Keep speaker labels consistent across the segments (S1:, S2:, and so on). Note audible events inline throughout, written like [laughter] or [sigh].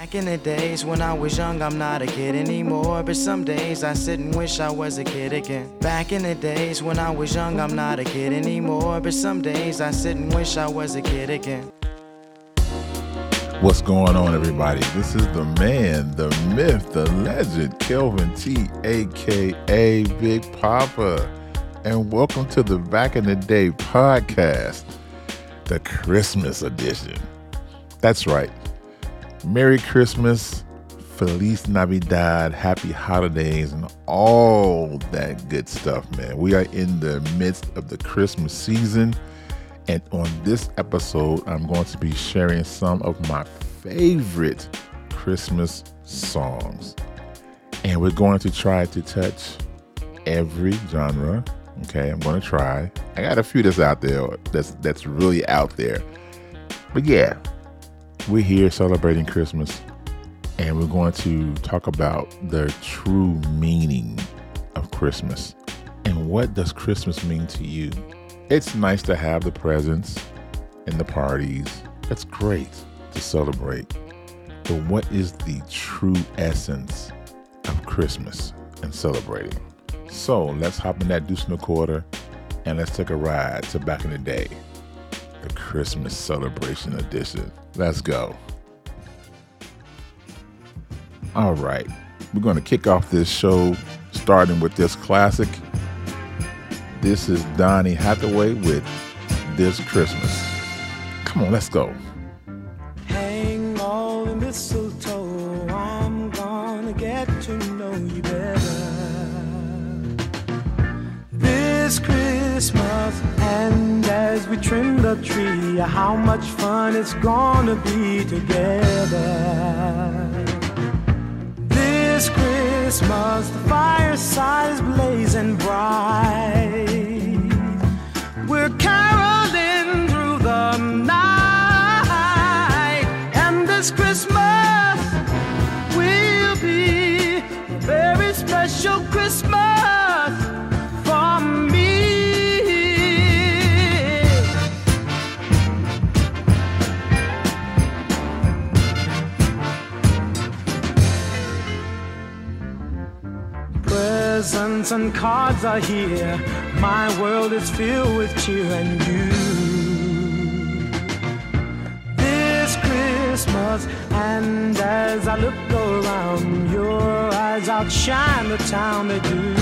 S1: Back in the days when I was young, I'm not a kid anymore. But some days I sit and wish I was a kid again. Back in the days when I was young, I'm not a kid anymore. But some days I sit and wish I was a kid again.
S2: What's going on, everybody? This is the man, the myth, the legend, Kelvin T, aka Big Papa. And welcome to the Back in the Day podcast, the Christmas edition. That's right. Merry Christmas, Feliz Navidad, Happy Holidays, and all that good stuff, man. We are in the midst of the Christmas season. And on this episode, I'm going to be sharing some of my favorite Christmas songs. And we're going to try to touch every genre. Okay, I'm going to try. I got a few that's out there that's that's really out there. But yeah, we're here celebrating Christmas, and we're going to talk about the true meaning of Christmas. And what does Christmas mean to you? It's nice to have the presents and the parties. That's great to celebrate. But what is the true essence of Christmas and celebrating? So let's hop in that deuce and a quarter and let's take a ride to back in the day the Christmas celebration edition. Let's go. All right, we're going to kick off this show starting with this classic. This is Donny Hathaway with This Christmas. Come on, let's go.
S3: As we trim the tree, how much fun it's gonna be together. This Christmas, the fireside is blazing bright. We're caroling through the night, and this Christmas will be a very special Christmas Presents and cards are here. My world is filled with cheer and you. This Christmas, and as I look around, your eyes outshine the town they do.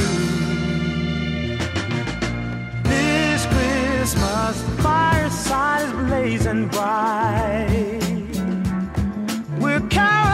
S3: This Christmas, fireside is blazing bright. We're caroling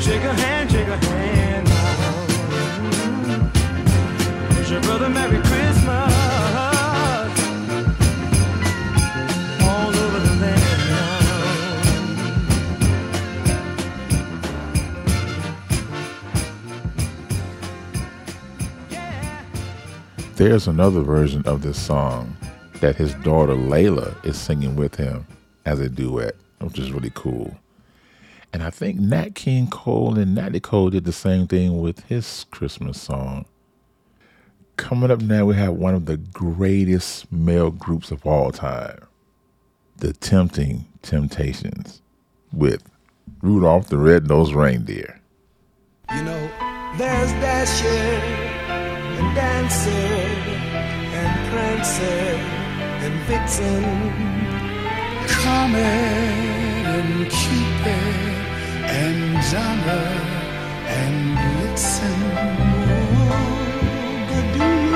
S3: Shake a hand, shake a hand now. Wish your brother Merry Christmas. All over the land now.
S2: There's another version of this song that his daughter Lalah is singing with him as a duet, which is really cool. And I think Nat King Cole and Natalie Cole did the same thing with his Christmas song. Coming up now, we have one of the greatest male groups of all time, the Tempting Temptations, with Rudolph the Red-Nosed Reindeer.
S4: You know, there's Dasher and Dancer and Prancer and Vixen, Comet and Cupid and Donner and Blitzen. Oh, do you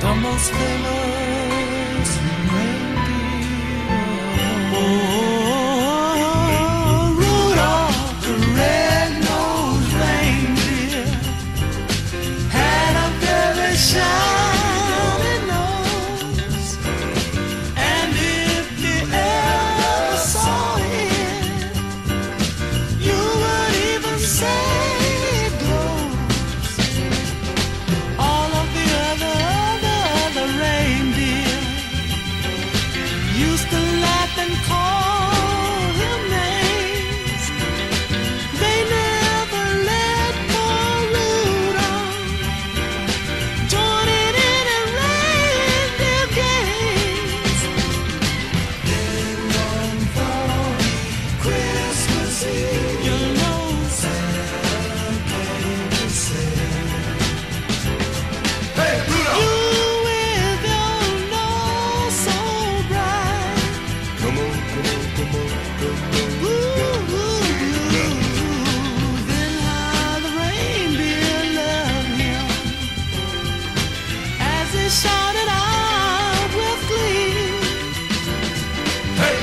S4: the most famous Oh,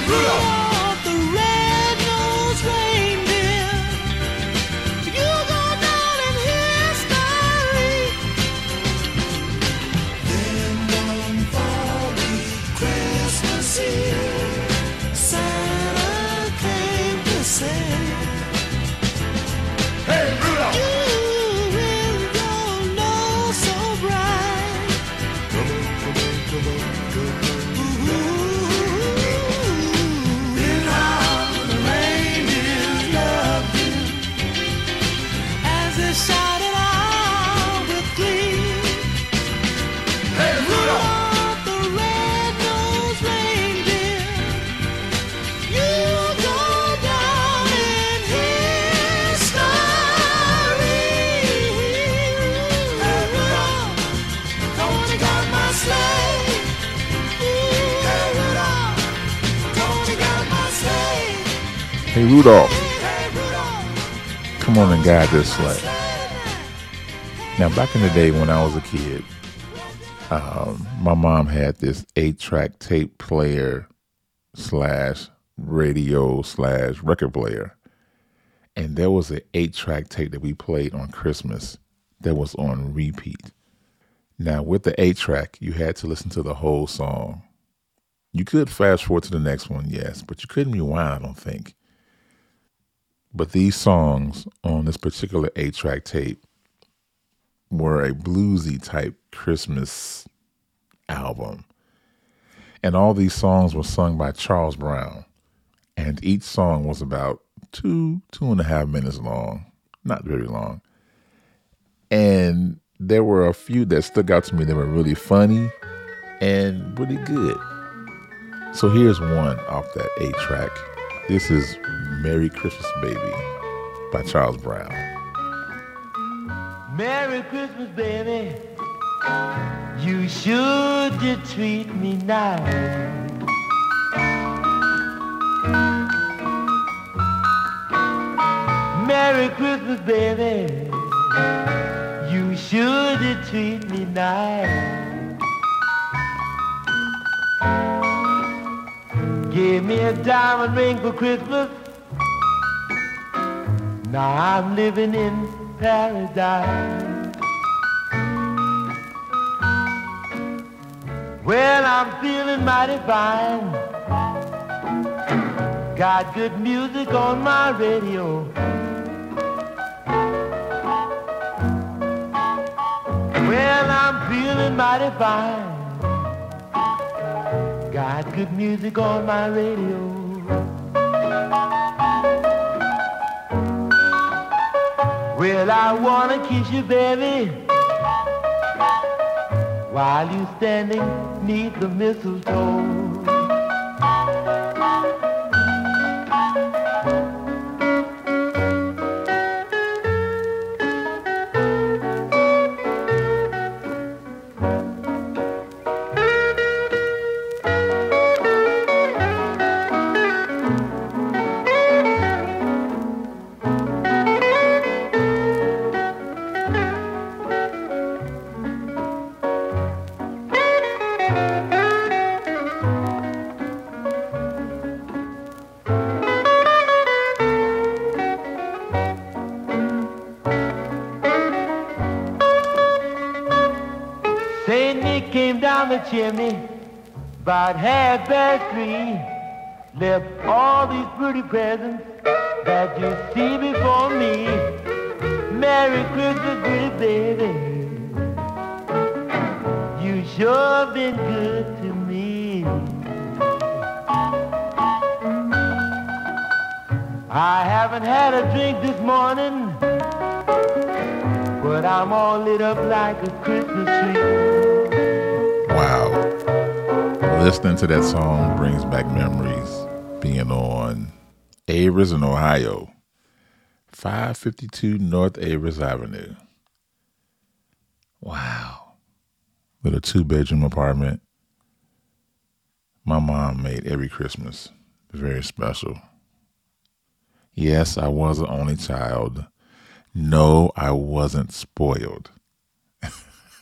S4: Rudolph
S2: Guide this sleigh. Now, back in the day when I was a kid, um, my mom had this eight-track tape player slash radio slash record player, and there was an eight-track tape that we played on Christmas that was on repeat. Now, with the eight-track, you had to listen to the whole song. You could fast forward to the next one, yes, but you couldn't rewind. I don't think. But these songs on this particular eight track tape were a bluesy type Christmas album. And all these songs were sung by Charles Brown. And each song was about two, two and a half minutes long, not very long. And there were a few that stuck out to me that were really funny and really good. So here's one off that eight track. This is Merry Christmas Baby by Charles Brown.
S5: Merry Christmas, baby. You should you treat me nice. Merry Christmas, baby. You should you treat me nice.
S6: Gave me a diamond ring for Christmas. Now I'm living in paradise. Well, I'm feeling mighty fine. Got good music on my radio. Well, I'm feeling mighty fine. Got good music on my radio. Well, I wanna kiss you, baby, while you standing neath the mistletoe. About half past three. Left all these pretty presents that you see before me. Merry Christmas, pretty baby. You sure been good to me. I haven't had a drink this morning, but I'm all lit up like a Christmas tree.
S2: Listening to that song brings back memories being on Avers in Ohio, 552 North Avers Avenue. Wow. A two bedroom apartment. My mom made every Christmas very special. Yes, I was an only child. No, I wasn't spoiled.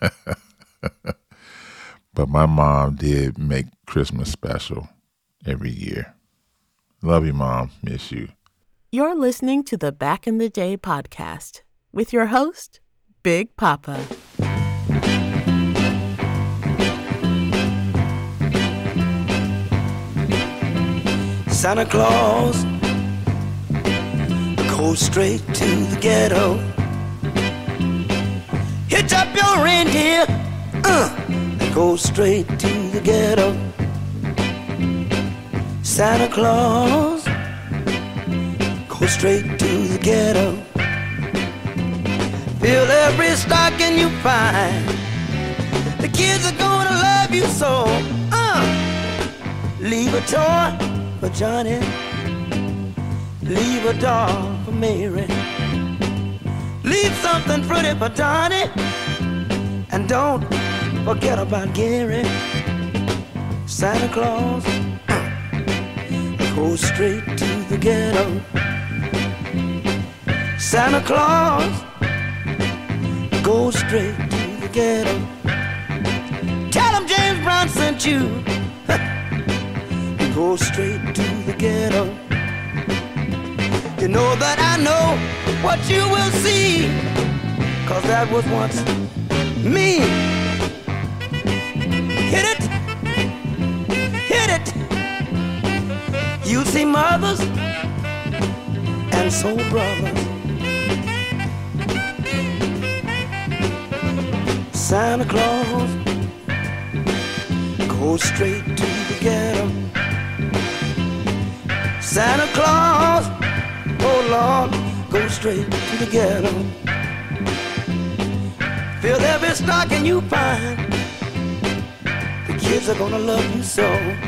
S2: [laughs] but my mom did make Christmas special every year. Love you, mom. Miss you.
S7: You're listening to the Back in the Day podcast with your host, Big Papa.
S8: Santa Claus goes straight to the ghetto. Hitch up your reindeer, uh, and go straight to the ghetto. Santa Claus go straight to the ghetto. Fill every stocking you find. The kids are gonna love you so. Uh, leave a toy for Johnny. Leave a doll for Mary. Leave something pretty for Donnie. And don't forget about Gary. Santa Claus go straight to the ghetto. Santa Claus go straight to the ghetto. Tell him James Brown sent you. [laughs] Go straight to the ghetto. You know that I know what you will see. Cause that was once me. You see mothers and soul brothers. Santa Claus go straight to the ghetto. Santa Claus, oh Lord, go straight to the ghetto. Fill every stocking you find. The kids are gonna love you so.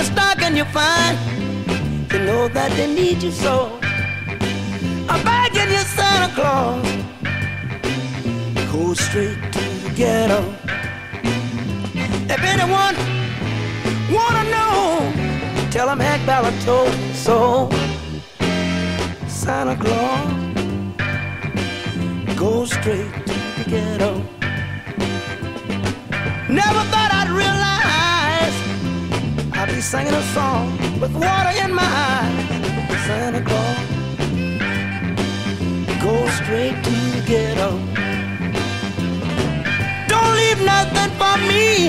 S8: Fill every stocking you find. You know that they need you so. I'm begging you, Santa Claus, go straight to the ghetto. If anyone wanna know, tell him Hank Ballard told so. Santa Claus, go straight to the ghetto. Never thought I'd
S6: singing a song with water in my eye. Santa Claus, go straight to the ghetto. Don't leave nothing for me.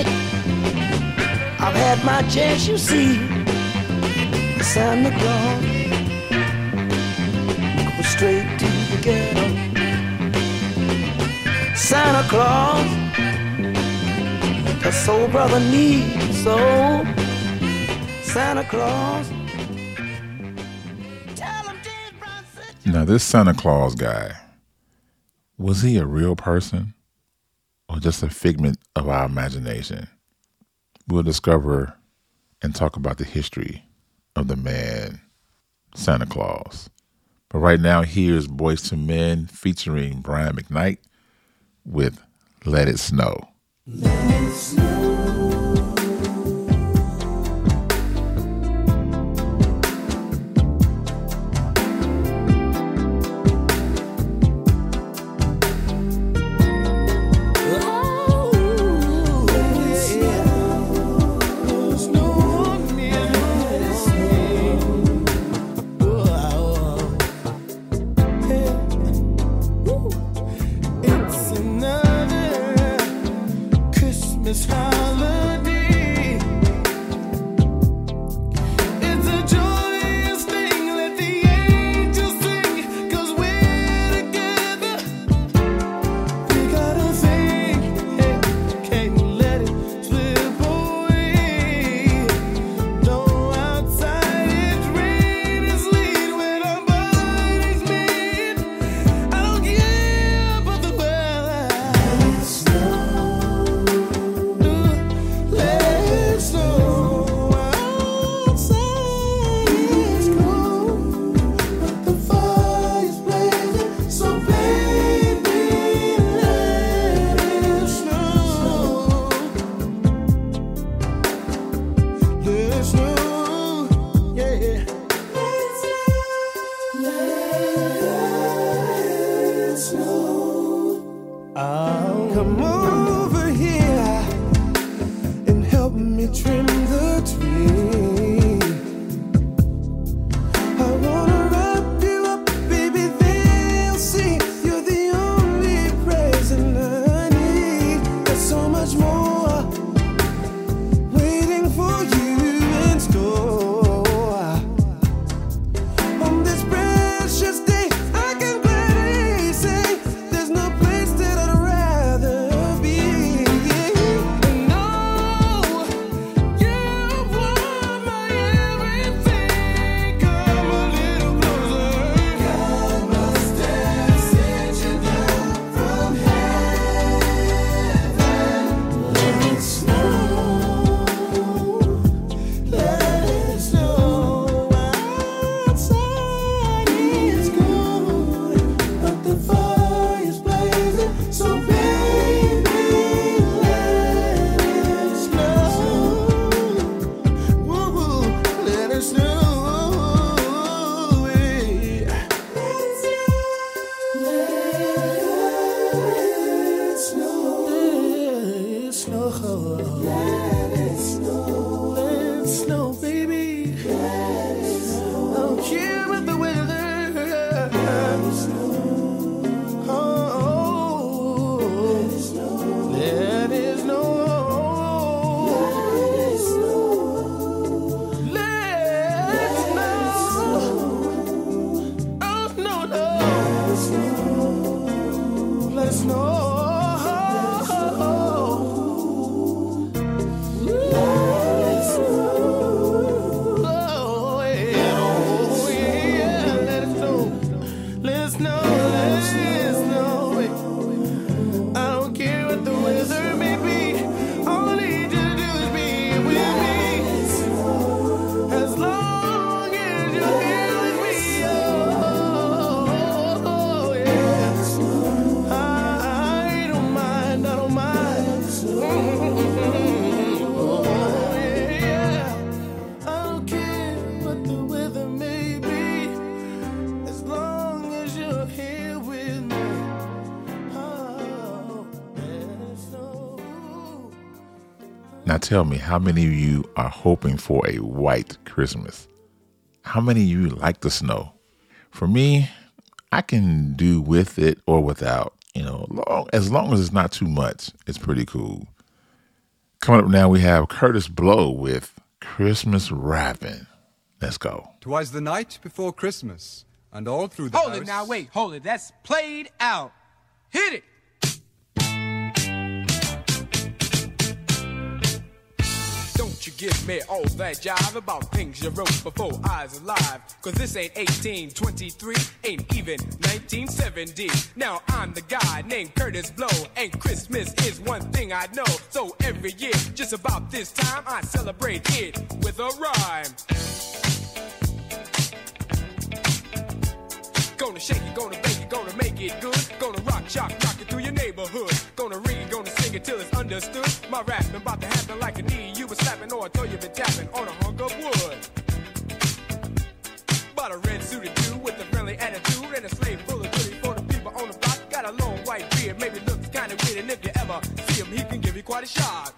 S6: I've had my chance, you see. Santa Claus, go straight to the ghetto. Santa Claus, a soul brother needs so. Santa Claus.
S2: Now, this Santa Claus guy, was he a real person or just a figment of our imagination? We'll discover and talk about the history of the man Santa Claus. But right now, here's Boyz II Men featuring Brian McKnight with Let It Snow.
S4: Let it snow.
S2: Tell me, how many of you are hoping for a white Christmas? How many of you like the snow? For me, I can do with it or without. You know, long, as long as it's not too much, it's pretty cool. Coming up now, we have Kurtis Blow with Christmas Rapping. Let's go.
S9: Twas the night before Christmas, and all through the
S10: Hold
S9: house.
S10: it now, wait, hold it. That's played out. Hit it. Don't you give me all that jive about things you wrote before I was alive. Cause this ain't 1823, ain't even 1970. Now I'm the guy named Kurtis Blow, and Christmas is one thing I know. So every year, just about this time, I celebrate it with a rhyme. Gonna shake it, gonna bake it, gonna make it good. Gonna rock, shock, rock it through your neighborhood. Gonna read, gonna it till it's understood. My rap been about to happen like a knee you been slapping or I toe you been tapping on a hunk of wood. Bought a red suited dude with a friendly attitude and a slave full of goodies for the people on the block. Got a long white beard, maybe looks kinda weird, and if you ever see him, he can give you quite a shock.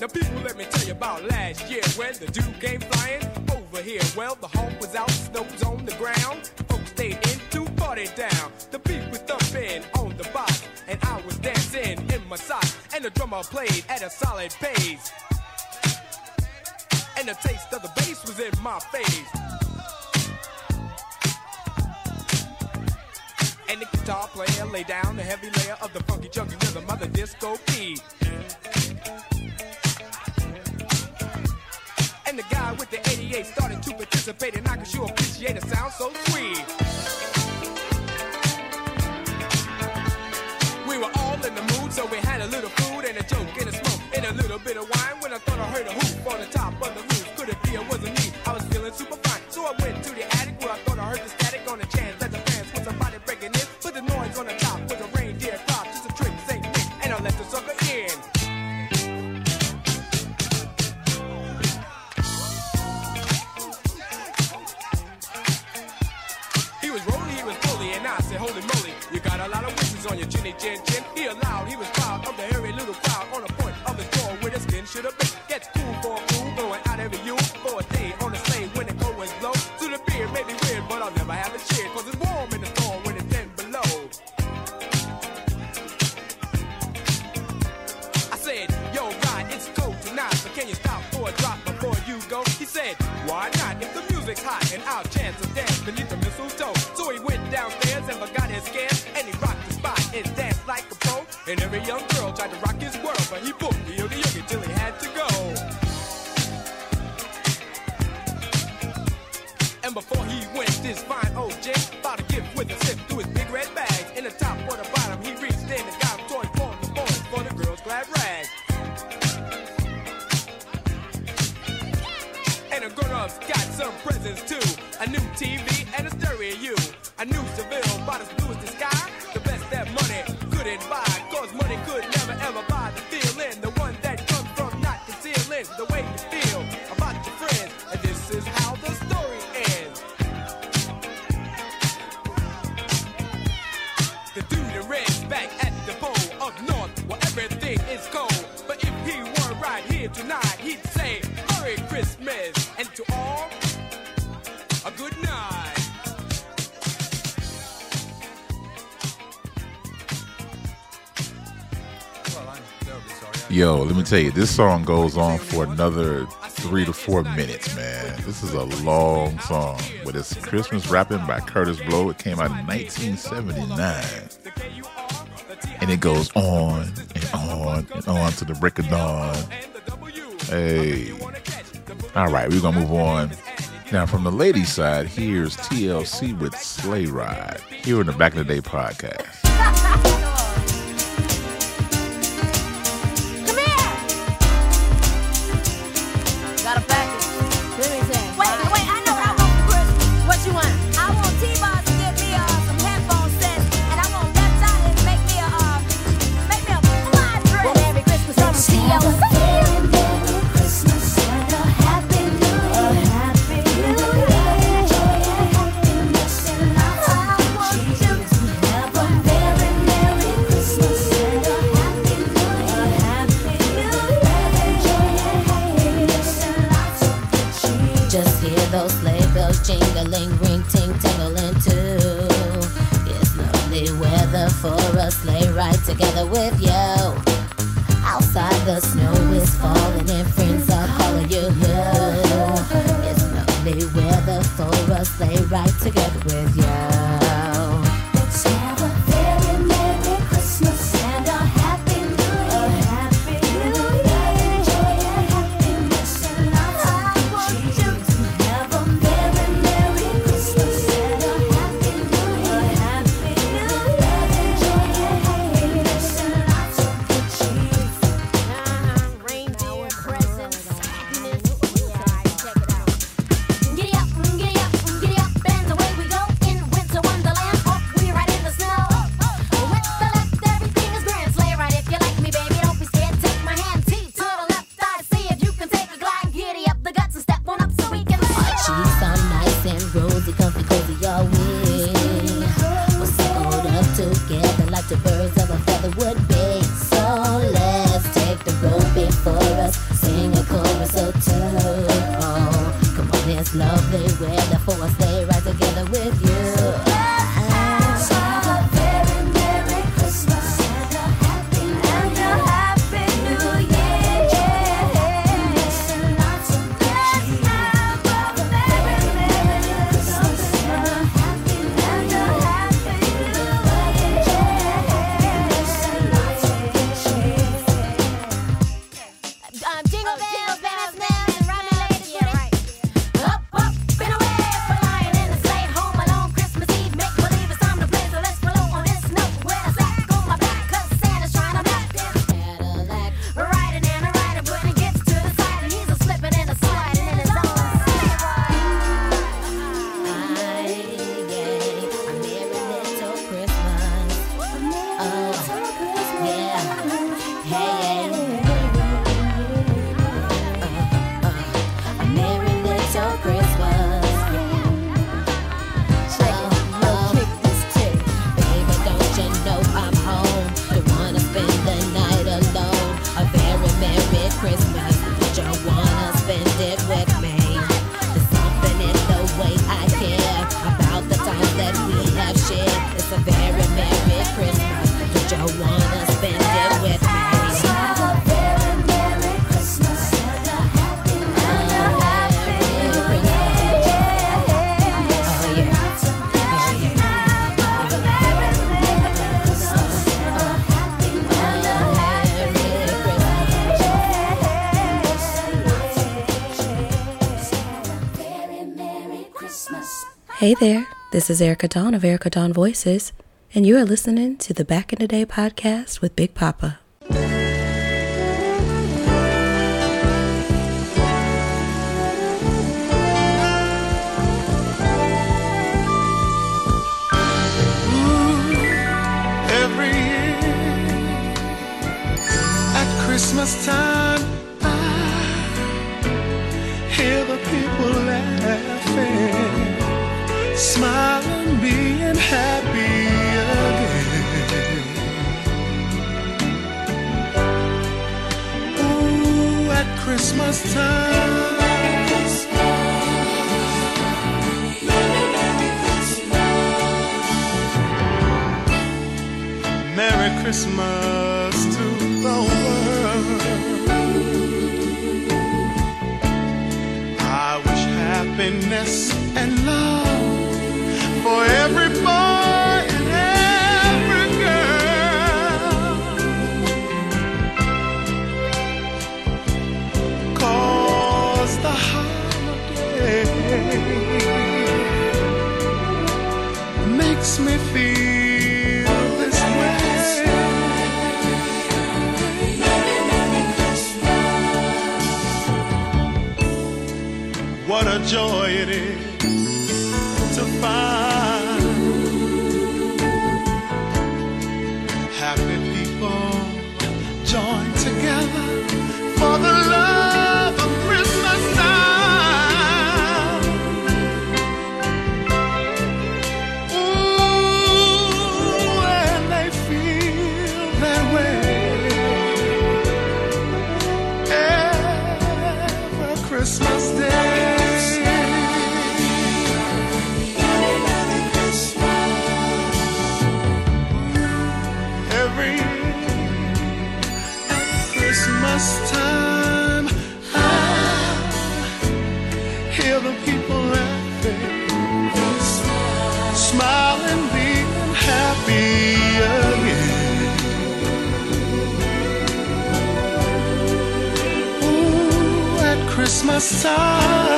S10: Now, people, let me tell you about last year when the dude came flying over here. Well, the home was out, snow was on the ground. Folks stayed in party down. The beat was thumping on the box, and I was dancing in my socks. And the drummer played at a solid pace. And the taste of the bass was in my face. And the guitar player laid down the heavy layer of the funky junky rhythm of the disco beat. And the guy with the 88 started to participate, and I could sure appreciate a sound so sweet. So we had a little food should have been. Gets cool for a fool, going out every you for a day on the sleigh when the cold winds blow. To the beer may be weird, but I'll never have a cheer, cause it's warm in the storm when it's 10 below. I said, yo, God, it's cold tonight, but can you stop for a drop before you go? He said, why not? If the music's hot and I'll chance a dance too. A new TV and a stereo. A new
S2: tell you, this song goes on for another three to four minutes, man. This is a long song, but it's Christmas Rapping by Kurtis Blow. It came out in 1979. And it goes on and on and on to the break of dawn. Hey. All right, we're going to move on. Now, from the ladies' side, here's TLC with Sleigh Ride here in the Back in the Day podcast.
S11: sleigh ride together with you. Outside the snow is falling and friends are calling you. It's lovely weather for a sleigh ride.
S12: Hey there, this is Erica Dawn of Erica Dawn Voices, and you are listening to the Back in the Day podcast with Big Papa.
S4: Mm. Christmas time Christmas time. Merry Christmas to the world. I wish happiness and love for everybody. joy it is. Christmas time, I hear the people laughing, smiling, being happy again. Ooh, at Christmas time.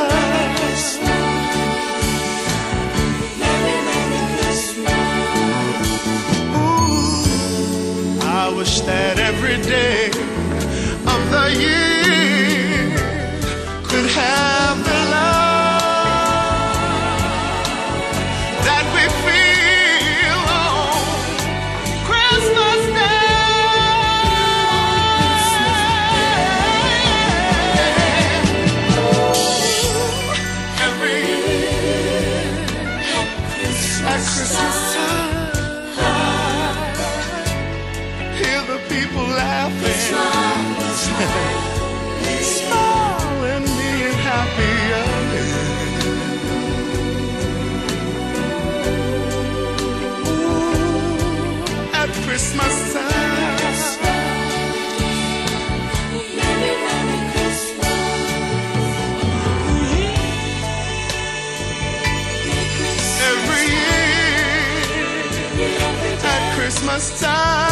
S4: Christmas time.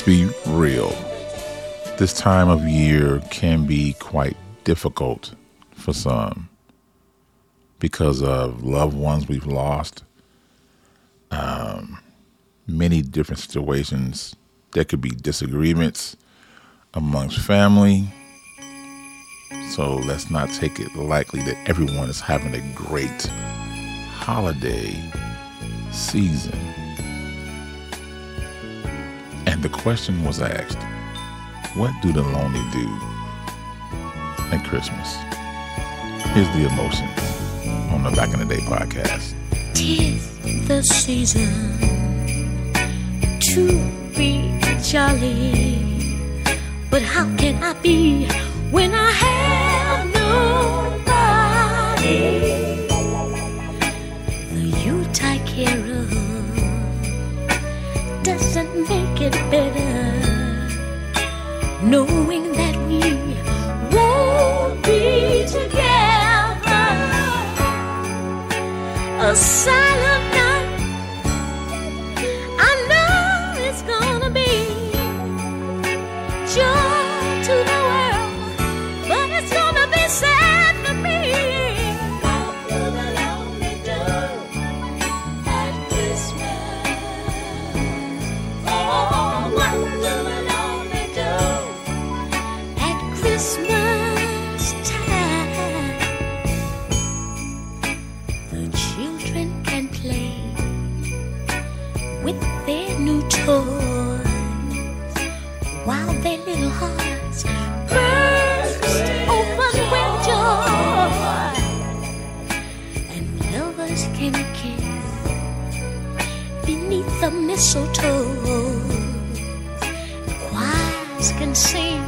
S2: Let's be real. This time of year can be quite difficult for some because of loved ones we've lost, um, many different situations. There could be disagreements amongst family. So let's not take it lightly that everyone is having a great holiday season. And the question was asked what do the lonely do at Christmas? Here's the emotions on the Back in the Day podcast.
S13: Tis the season to be jolly. But how can I be when I have nobody? Doesn't make it better. Knowing that we won't be together a silent night. Mistletoe. Choirs can sing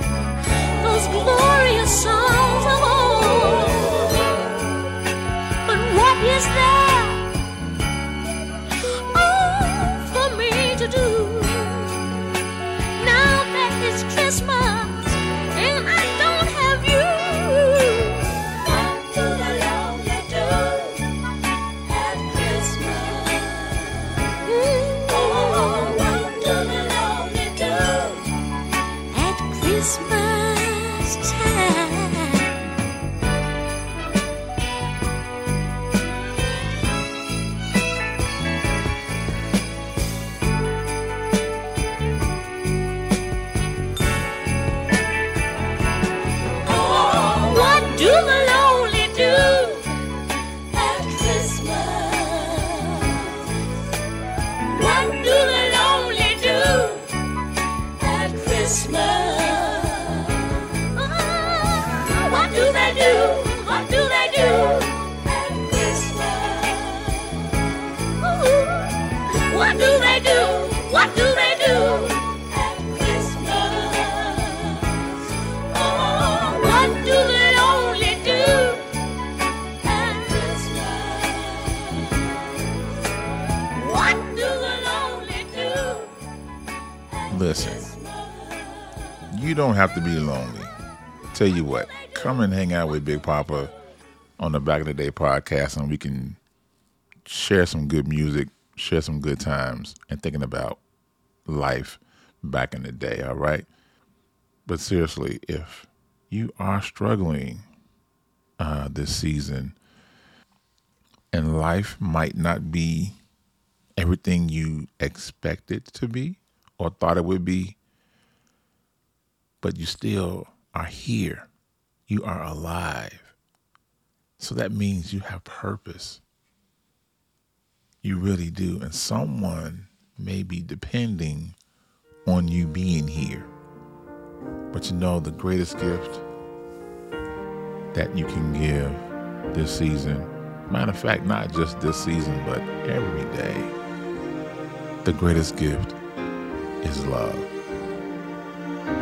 S2: Tell you what, come and hang out with Big Papa on the Back of the Day podcast, and we can share some good music, share some good times, and thinking about life back in the day. All right. But seriously, if you are struggling uh, this season, and life might not be everything you expected to be or thought it would be, but you still are here. You are alive. So that means you have purpose. You really do. And someone may be depending on you being here. But you know, the greatest gift that you can give this season, matter of fact, not just this season, but every day, the greatest gift is love.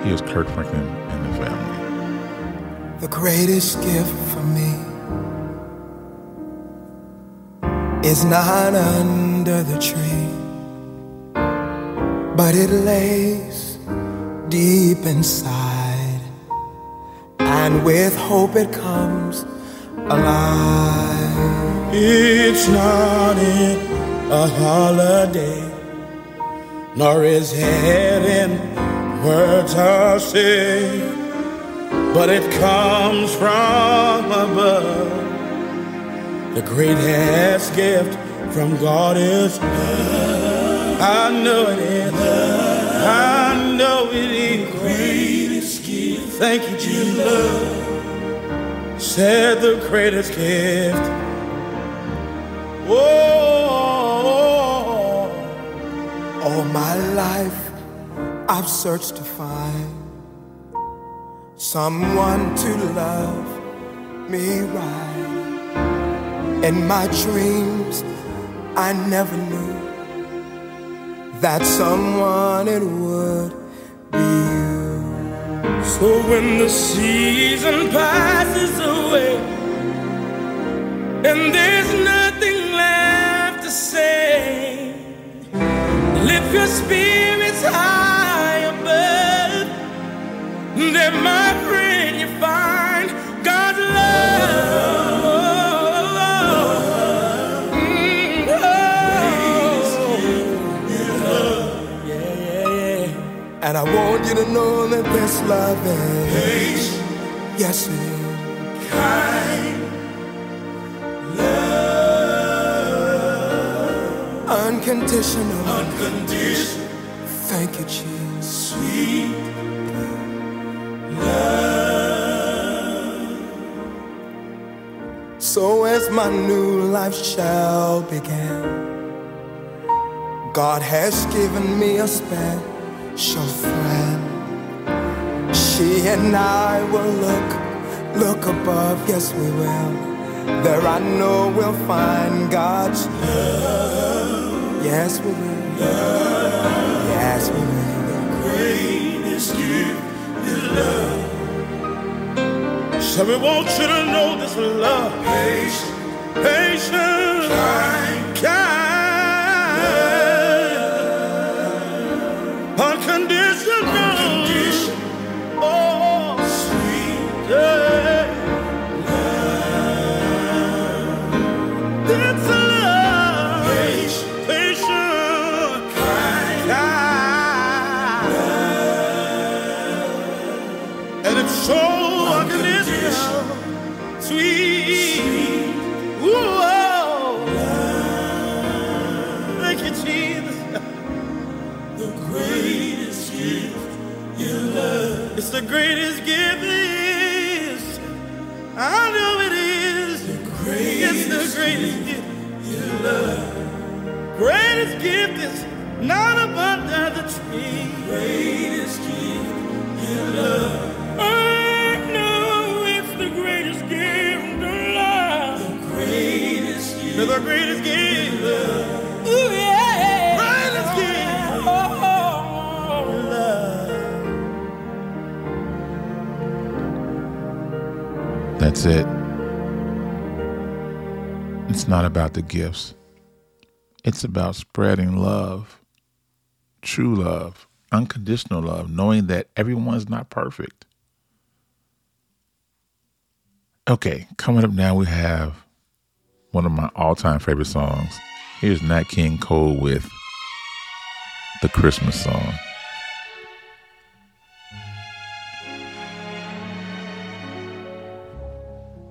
S2: Here's Kirk Franklin and the family.
S4: The greatest gift for me is not under the tree, but it lays deep inside, and with hope it comes alive.
S14: It's not in a holiday, nor is heaven words are said, but it comes from above. The greatest gift from God is love. I know it is. Love. I know it is. The Greatest gift. Thank you, Jesus. Said the greatest gift. Whoa.
S4: All my life I've searched to find someone to love me right. In my dreams, I never knew that someone it would be you.
S14: So when the season passes away and there's nothing left to say, lift your spirits high my friend, you find God's love. Mm, oh. Yeah, yeah, yeah.
S4: And I want you to know that this love is yes it is. Unconditional.
S14: Unconditional.
S4: Thank you, Jesus. So as my new life shall begin, God has given me a special friend. She and I will look, look above, yes we will. There I know we'll find God's love. Yes we will. Yes we will.
S14: Love. So we want you to know this love. Patient,
S15: the
S2: gifts. It's about spreading love, true love, unconditional love, knowing that everyone's not perfect. Okay, coming up now, we have one of my all time favorite songs. Here's Nat King Cole with the Christmas song.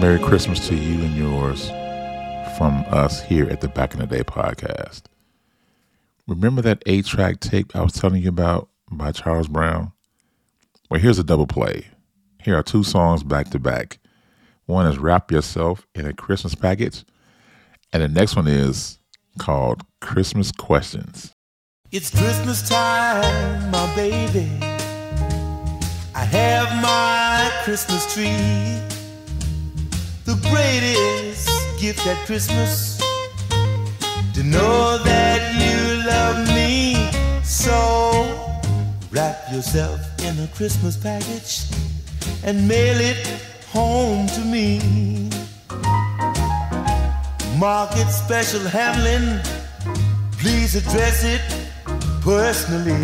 S2: Merry Christmas to you and yours from us here at the Back in the Day podcast. Remember that eight track tape I was telling you about by Charles Brown? Well, here's a double play. Here are two songs back to back. One is Wrap Yourself in a Christmas Package, and the next one is called Christmas Questions.
S16: It's Christmas time, my baby. I
S6: have my Christmas tree. Greatest gift at Christmas to know that you love me so. Wrap yourself in a Christmas package and mail it home to me. Market special handling, please address it personally.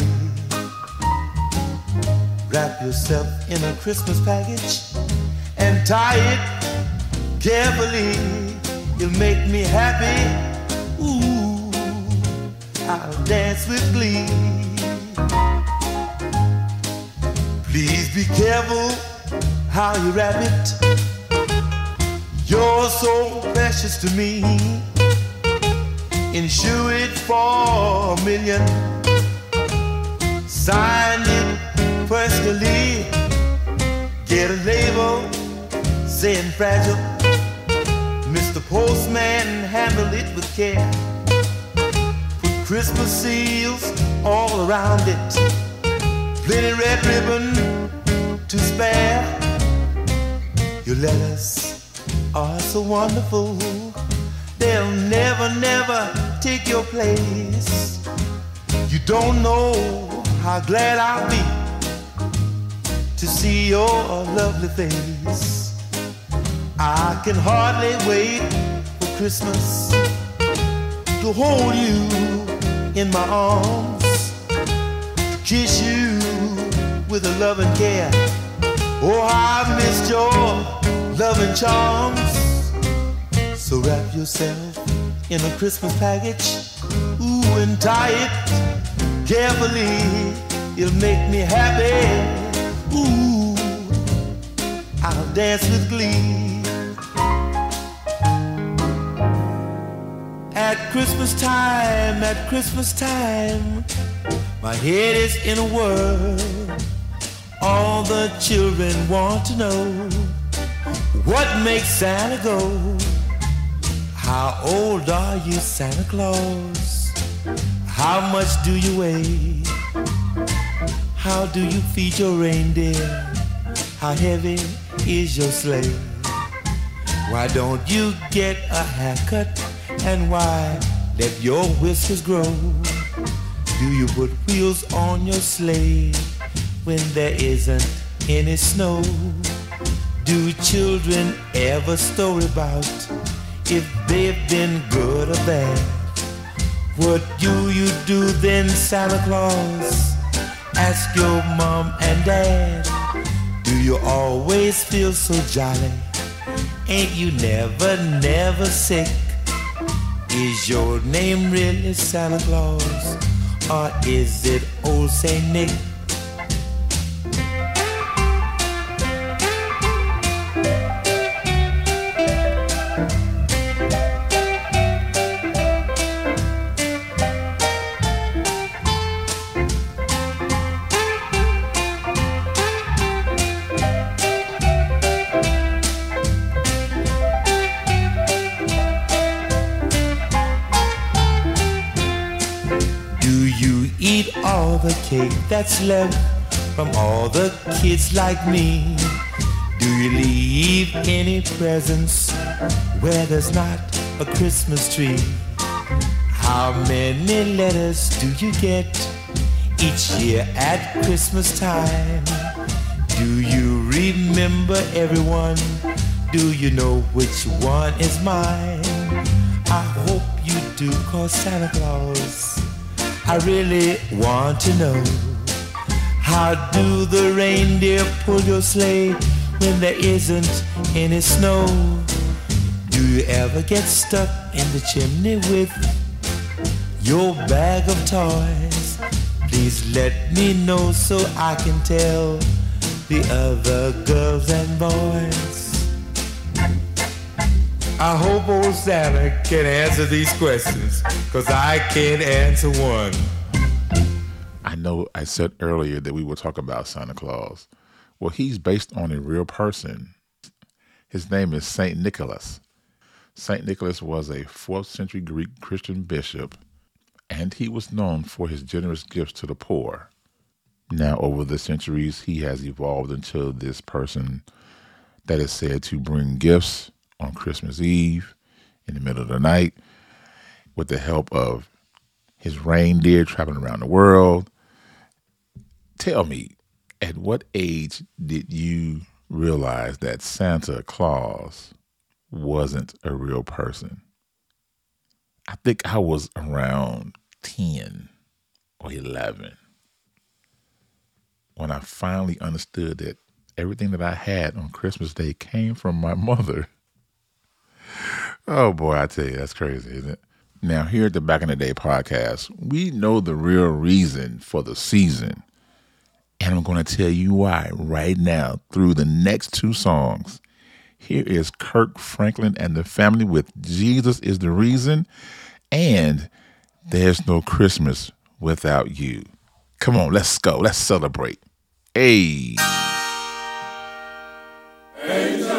S6: Wrap yourself in a Christmas package and tie it carefully. You'll make me happy. Ooh, I'll dance with glee. Please be careful how you wrap it. You're so precious to me. Insure it for a million. Sign it personally. Get a label saying fragile. Postman, handle it with care. Put Christmas seals all around it. Plenty red ribbon to spare. Your letters are so wonderful. They'll never, never take your place. You don't know how glad I'll be to see your lovely face. I can hardly wait for Christmas to hold you in my arms, kiss you with a loving care. Oh, I've missed your loving charms. So wrap yourself in a Christmas package, ooh, and tie it carefully. It'll make me happy. Ooh, I'll dance with glee. At Christmas time, at Christmas time, my head is in a whirl. All the children want to know what makes Santa go. How old are you, Santa Claus? How much do you weigh? How do you feed your reindeer? How heavy is your sleigh? Why don't you get a haircut? And why let your whiskers grow? Do you put wheels on your sleigh when there isn't any snow? Do children ever story about if they've been good or bad? What do you do then, Santa Claus? Ask your mom and dad. Do you always feel so jolly? Ain't you never, never sick? Is your name really Santa Claus? Or is it old Saint Nick? That's left from all the kids like me? Do you leave any presents where there's not a Christmas tree? How many letters do you get each year at Christmas time? Do you remember everyone? Do you know which one is mine? I hope you do, cause Santa Claus I really want to know how do the reindeer pull your sleigh when there isn't any snow? Do you ever get stuck in the chimney with your bag of toys? Please let me know so I can tell the other girls and boys. I hope old Santa can answer these questions, cause I can't answer one
S2: know I said earlier that we will talk about Santa Claus. Well, he's based on a real person. His name is St. Nicholas. St. Nicholas was a 4th century Greek Christian bishop, and he was known for his generous gifts to the poor. Now, over the centuries, he has evolved into this person that is said to bring gifts on Christmas Eve in the middle of the night with the help of his reindeer traveling around the world, tell me, at what age did you realize that Santa Claus wasn't a real person? I think I was around 10 or 11 when I finally understood that everything that I had on Christmas Day came from my [laughs] mother. Oh boy, I tell you, that's crazy, isn't it? Now, here at the Back in the Day podcast, we know the real reason for the season and I'm going to tell you why right now through the next two songs. Here is Kirk Franklin and the family with Jesus is the reason, and there's no Christmas without you. Come on, let's go. Let's celebrate. Hey.
S10: Angel.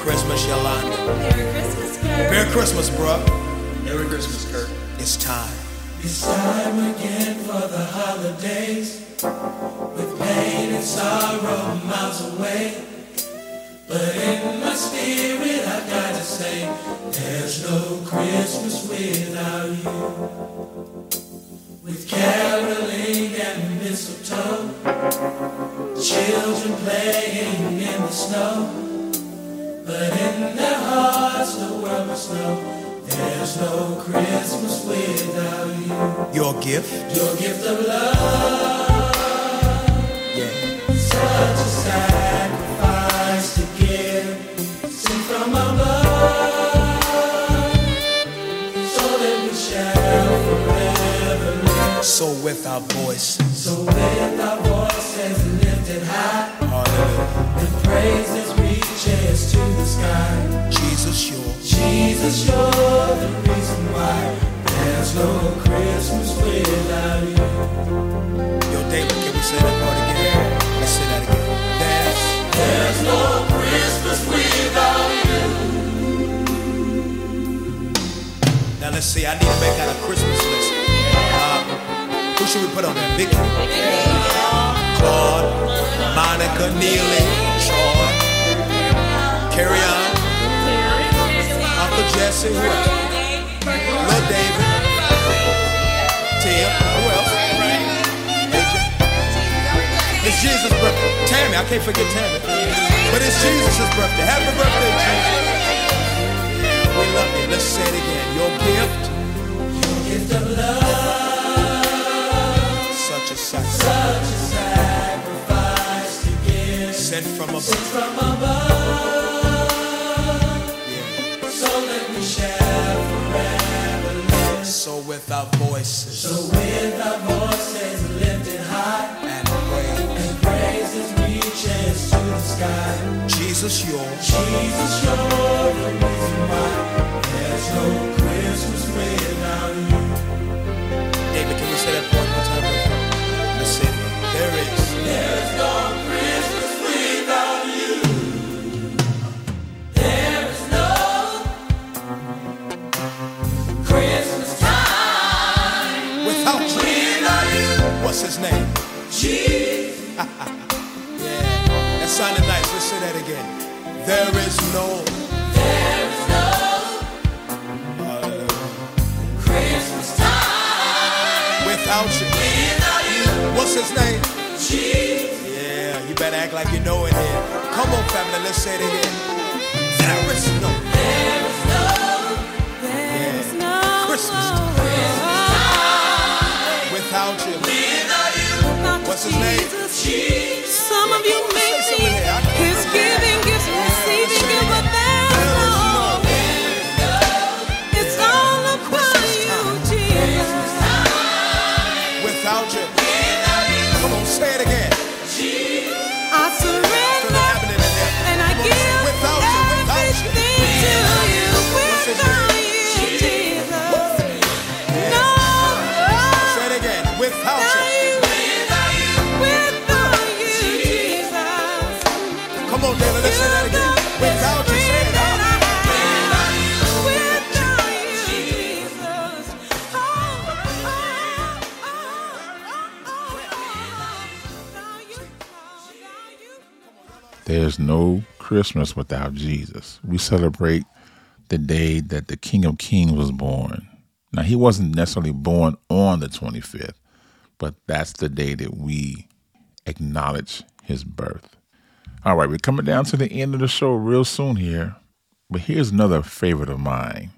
S10: Merry Christmas, Yolanda. Merry Christmas, bruh. Merry Christmas, Kurt. It's time.
S15: It's time again for the holidays with pain and sorrow miles away. But in my spirit, I gotta say, there's no Christmas without you. With caroling and mistletoe, children playing in the snow. But in their hearts, the world must know there's no Christmas without you.
S10: Your gift.
S15: Your gift of love.
S10: Yeah.
S15: Such a sacrifice to give. Sent from above. So that we shall forever live.
S10: So with our voices.
S15: So with our voices lifted high.
S10: Hallelujah.
S15: And praises reaches to the sky.
S10: Jesus, you're.
S15: Jesus, you're the reason why there's no Christmas without you.
S10: Yo, David, can we say that part again? Let's say that again. There's,
S15: There's no Christmas without you.
S10: Now let's see, I need to make out a Christmas list. Uh, who should we put on there? Vicky? Claude, Monica, Neely, Troy, Carry on, Uncle Jesse, who else? Lil David, Tim, who else? It's Jesus' birthday. Tammy, I can't forget Tammy. But it's Jesus' birthday. Happy birthday, Jesus. We love you. Let's say it again. Your gift.
S15: Your gift of love.
S10: Such a
S15: Such
S10: sacrifice.
S15: a sacrifice.
S10: Sent from above.
S15: Sent from above.
S10: David, can we say that part one time? Let's say it again. There is.
S15: No [laughs]
S10: Yeah. That sounded nice. Let's say that again. There is no.
S15: There is no. Christmas time
S10: Without you.
S15: without you.
S10: What's his name?
S15: Jesus.
S10: Yeah, you better act like you know it here. Come on, family, let's say it again. There is no. You. What's his name?
S15: Jesus.
S17: Some of you may
S10: Say something
S17: think no
S2: Christmas without Jesus. We celebrate the day that the King of Kings was born. Now, he wasn't necessarily born on the 25th, but that's the day that we acknowledge his birth. All right, we're coming down to the end of the show real soon here, but here's another favorite of mine.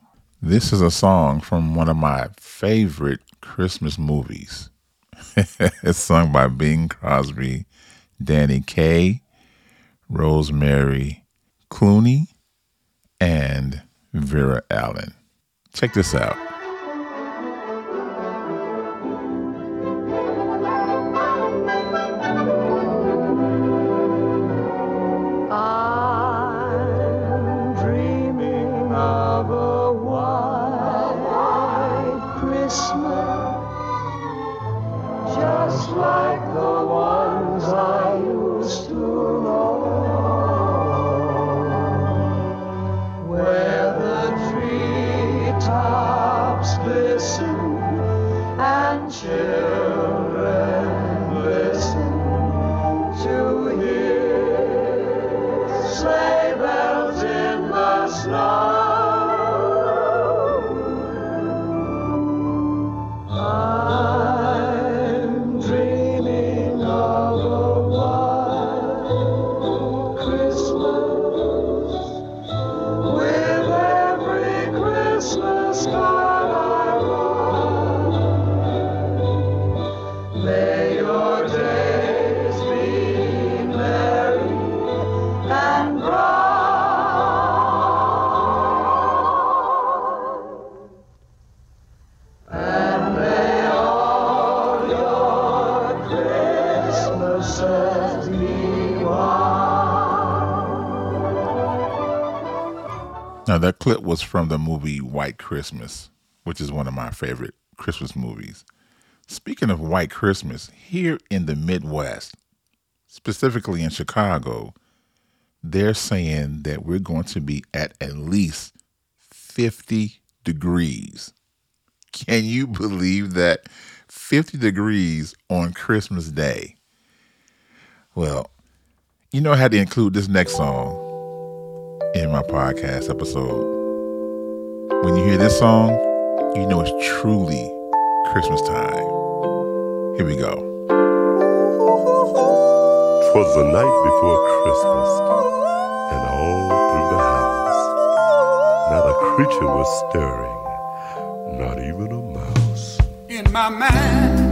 S2: This is a song from one of my favorite Christmas movies. [laughs] it's sung by Bing Crosby, Danny Kaye, Rosemary Clooney, and Vera-Ellen. Check this out.
S18: Treetops glisten and children
S2: that clip was from the movie White Christmas, which is one of my favorite Christmas movies. Speaking of White Christmas, here in the Midwest, specifically in Chicago, they're saying that we're going to be at at least 50 degrees. Can you believe that? 50 degrees on Christmas Day. Well, you know I had to include this next song in my podcast episode. When you hear this song, you know it's truly Christmas time. Here we go.
S19: Twas the night before Christmas, and all through the house, not a creature was stirring, not even a mouse.
S20: in my mind.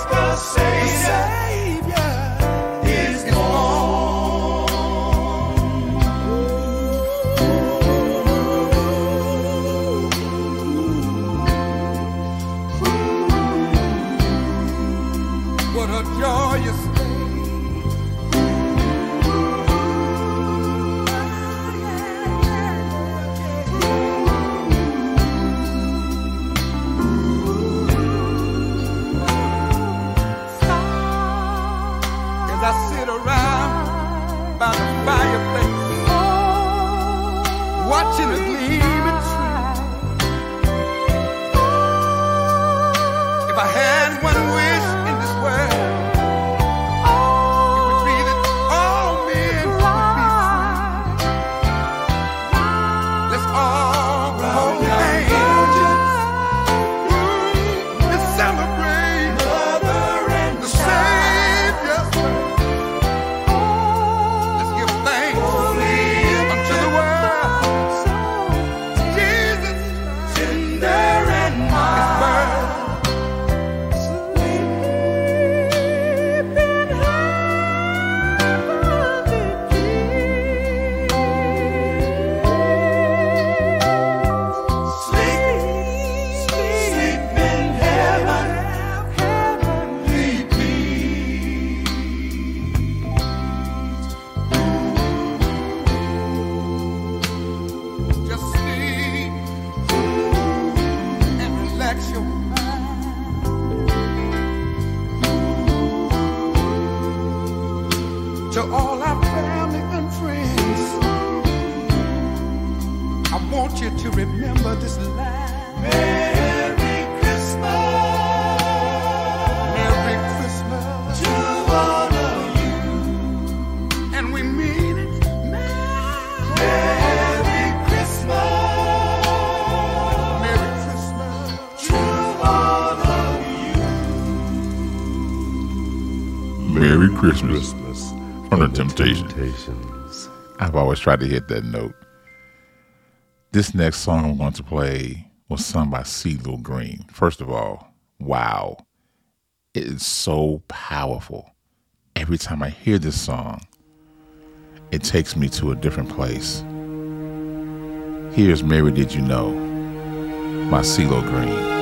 S4: escocês. temptations. temptations. I've always tried to hit that note. This next song I'm going to play was sung by CeeLo Green. First of all, wow. It is so powerful. Every time I hear this song, it takes me to a different place. Here's Mary Did You Know by CeeLo Green.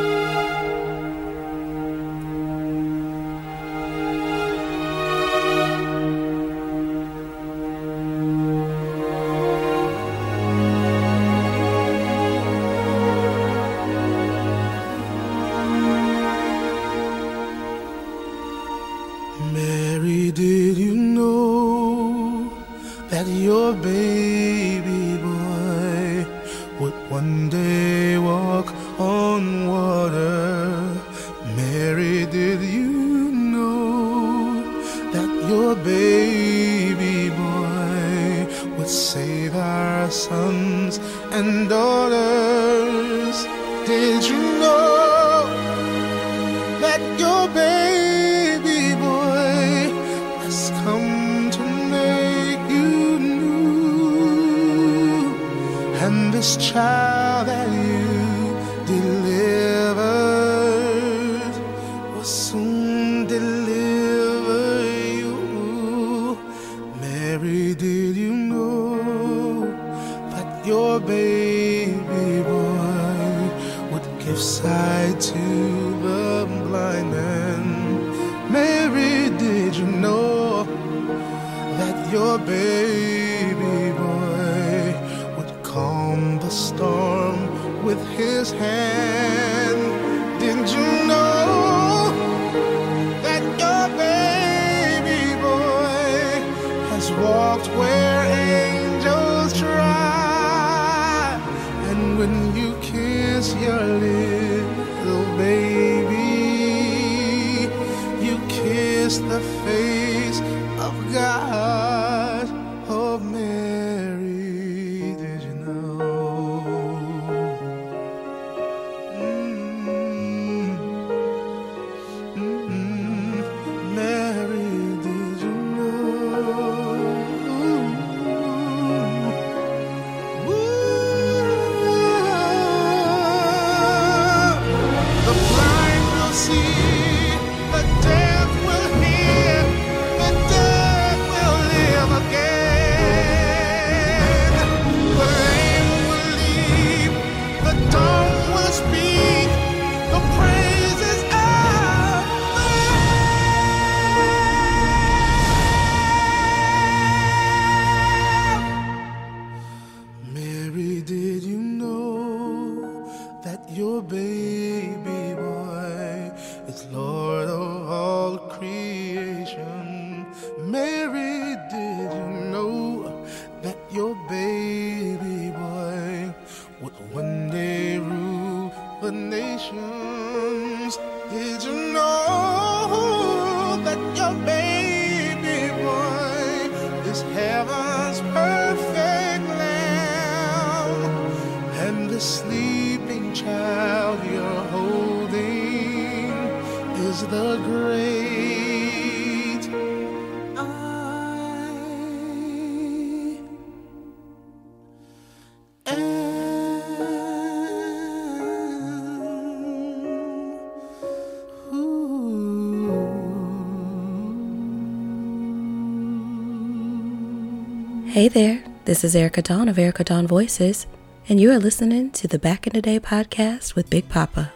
S12: Hey there, this is Erica Dawn of Erica Dawn Voices, and you are listening to the Back in the Day podcast with Big Papa.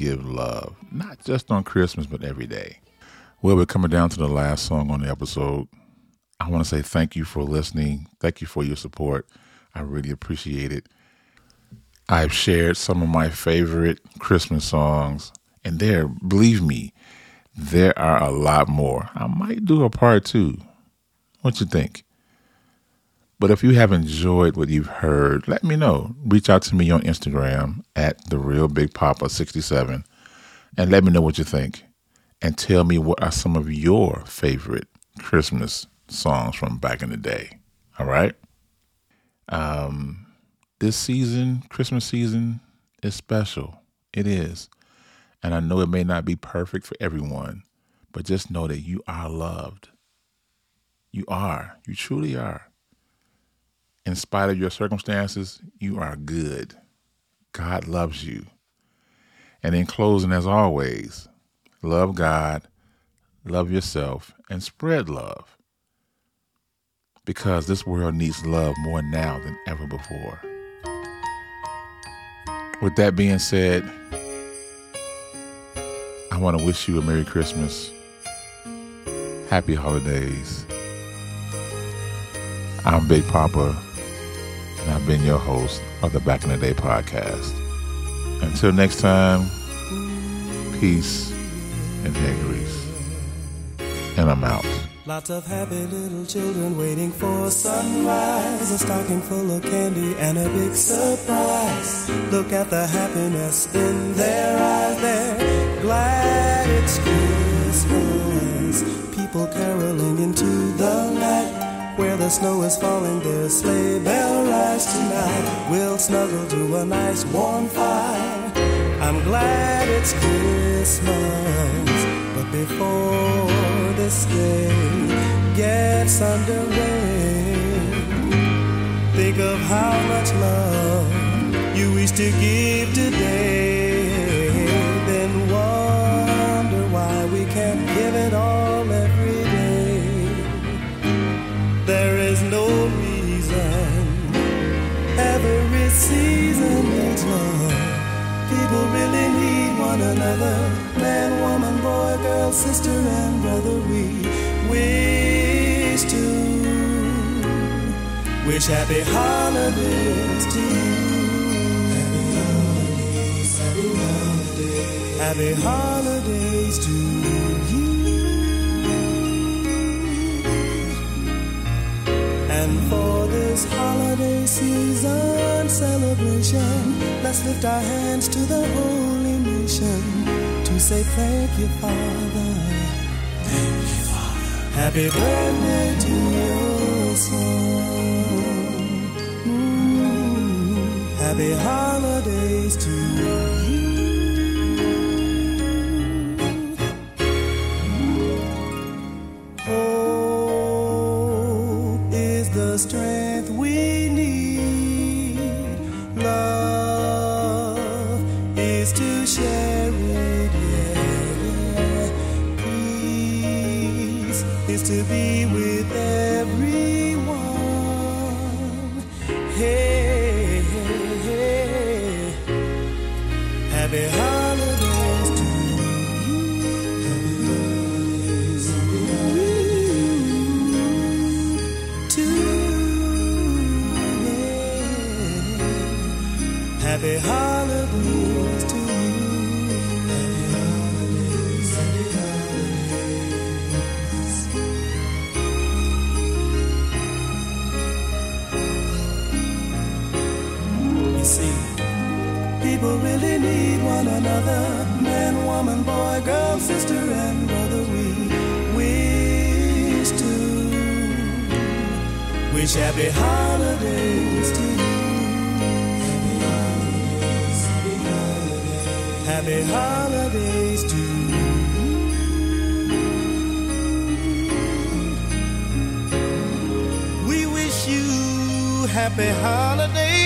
S13: Give love, not
S2: just on Christmas, but every day. Well, we're coming down to the last song on the episode. I want to say thank you for listening. Thank you for your support. I really appreciate it. I've shared some of my favorite Christmas songs, and there, believe me, there are a lot more. I might do a part two. What you think? But if you have enjoyed what you've heard, let me know. Reach out to me on Instagram at the real Big Papa 67 and let me know what you think. And tell me what are some of your favorite Christmas songs from back in the day. All right. Um, this season, Christmas season, is special. It is. And I know it may not be perfect for everyone, but just know that you are loved. You are. You truly are. In spite of your circumstances, you are good. God loves you. And in closing, as always, love God, love yourself, and spread love. Because this world needs love more now than ever before. With that being said, I want to wish you a Merry Christmas, Happy Holidays. I'm Big Papa, and I've been your host of the Back in the Day podcast. Until next time, peace and hair. And I'm out.
S21: Lots of happy little children waiting for sunrise. A stocking full of candy and a big surprise. Look at the happiness in their eyes. They're glad it's Christmas. People caroling into the. Where the snow is falling, their sleigh bell rise tonight. We'll snuggle to a nice warm fire. I'm glad it's Christmas. But before this day gets underway, think of how much love you wish to give today. Another. Man, woman, boy, girl, sister, and brother. We wish to wish happy holidays to you. Happy holidays, happy holidays. Happy holidays to you. And for this holiday season celebration, let's lift our hands to the holy nation to say thank you, Father. Thank you, Father. Happy birthday to your son. Mm, Happy holidays to you. Wish happy holidays to you. Happy holidays, to you. We wish you happy holidays.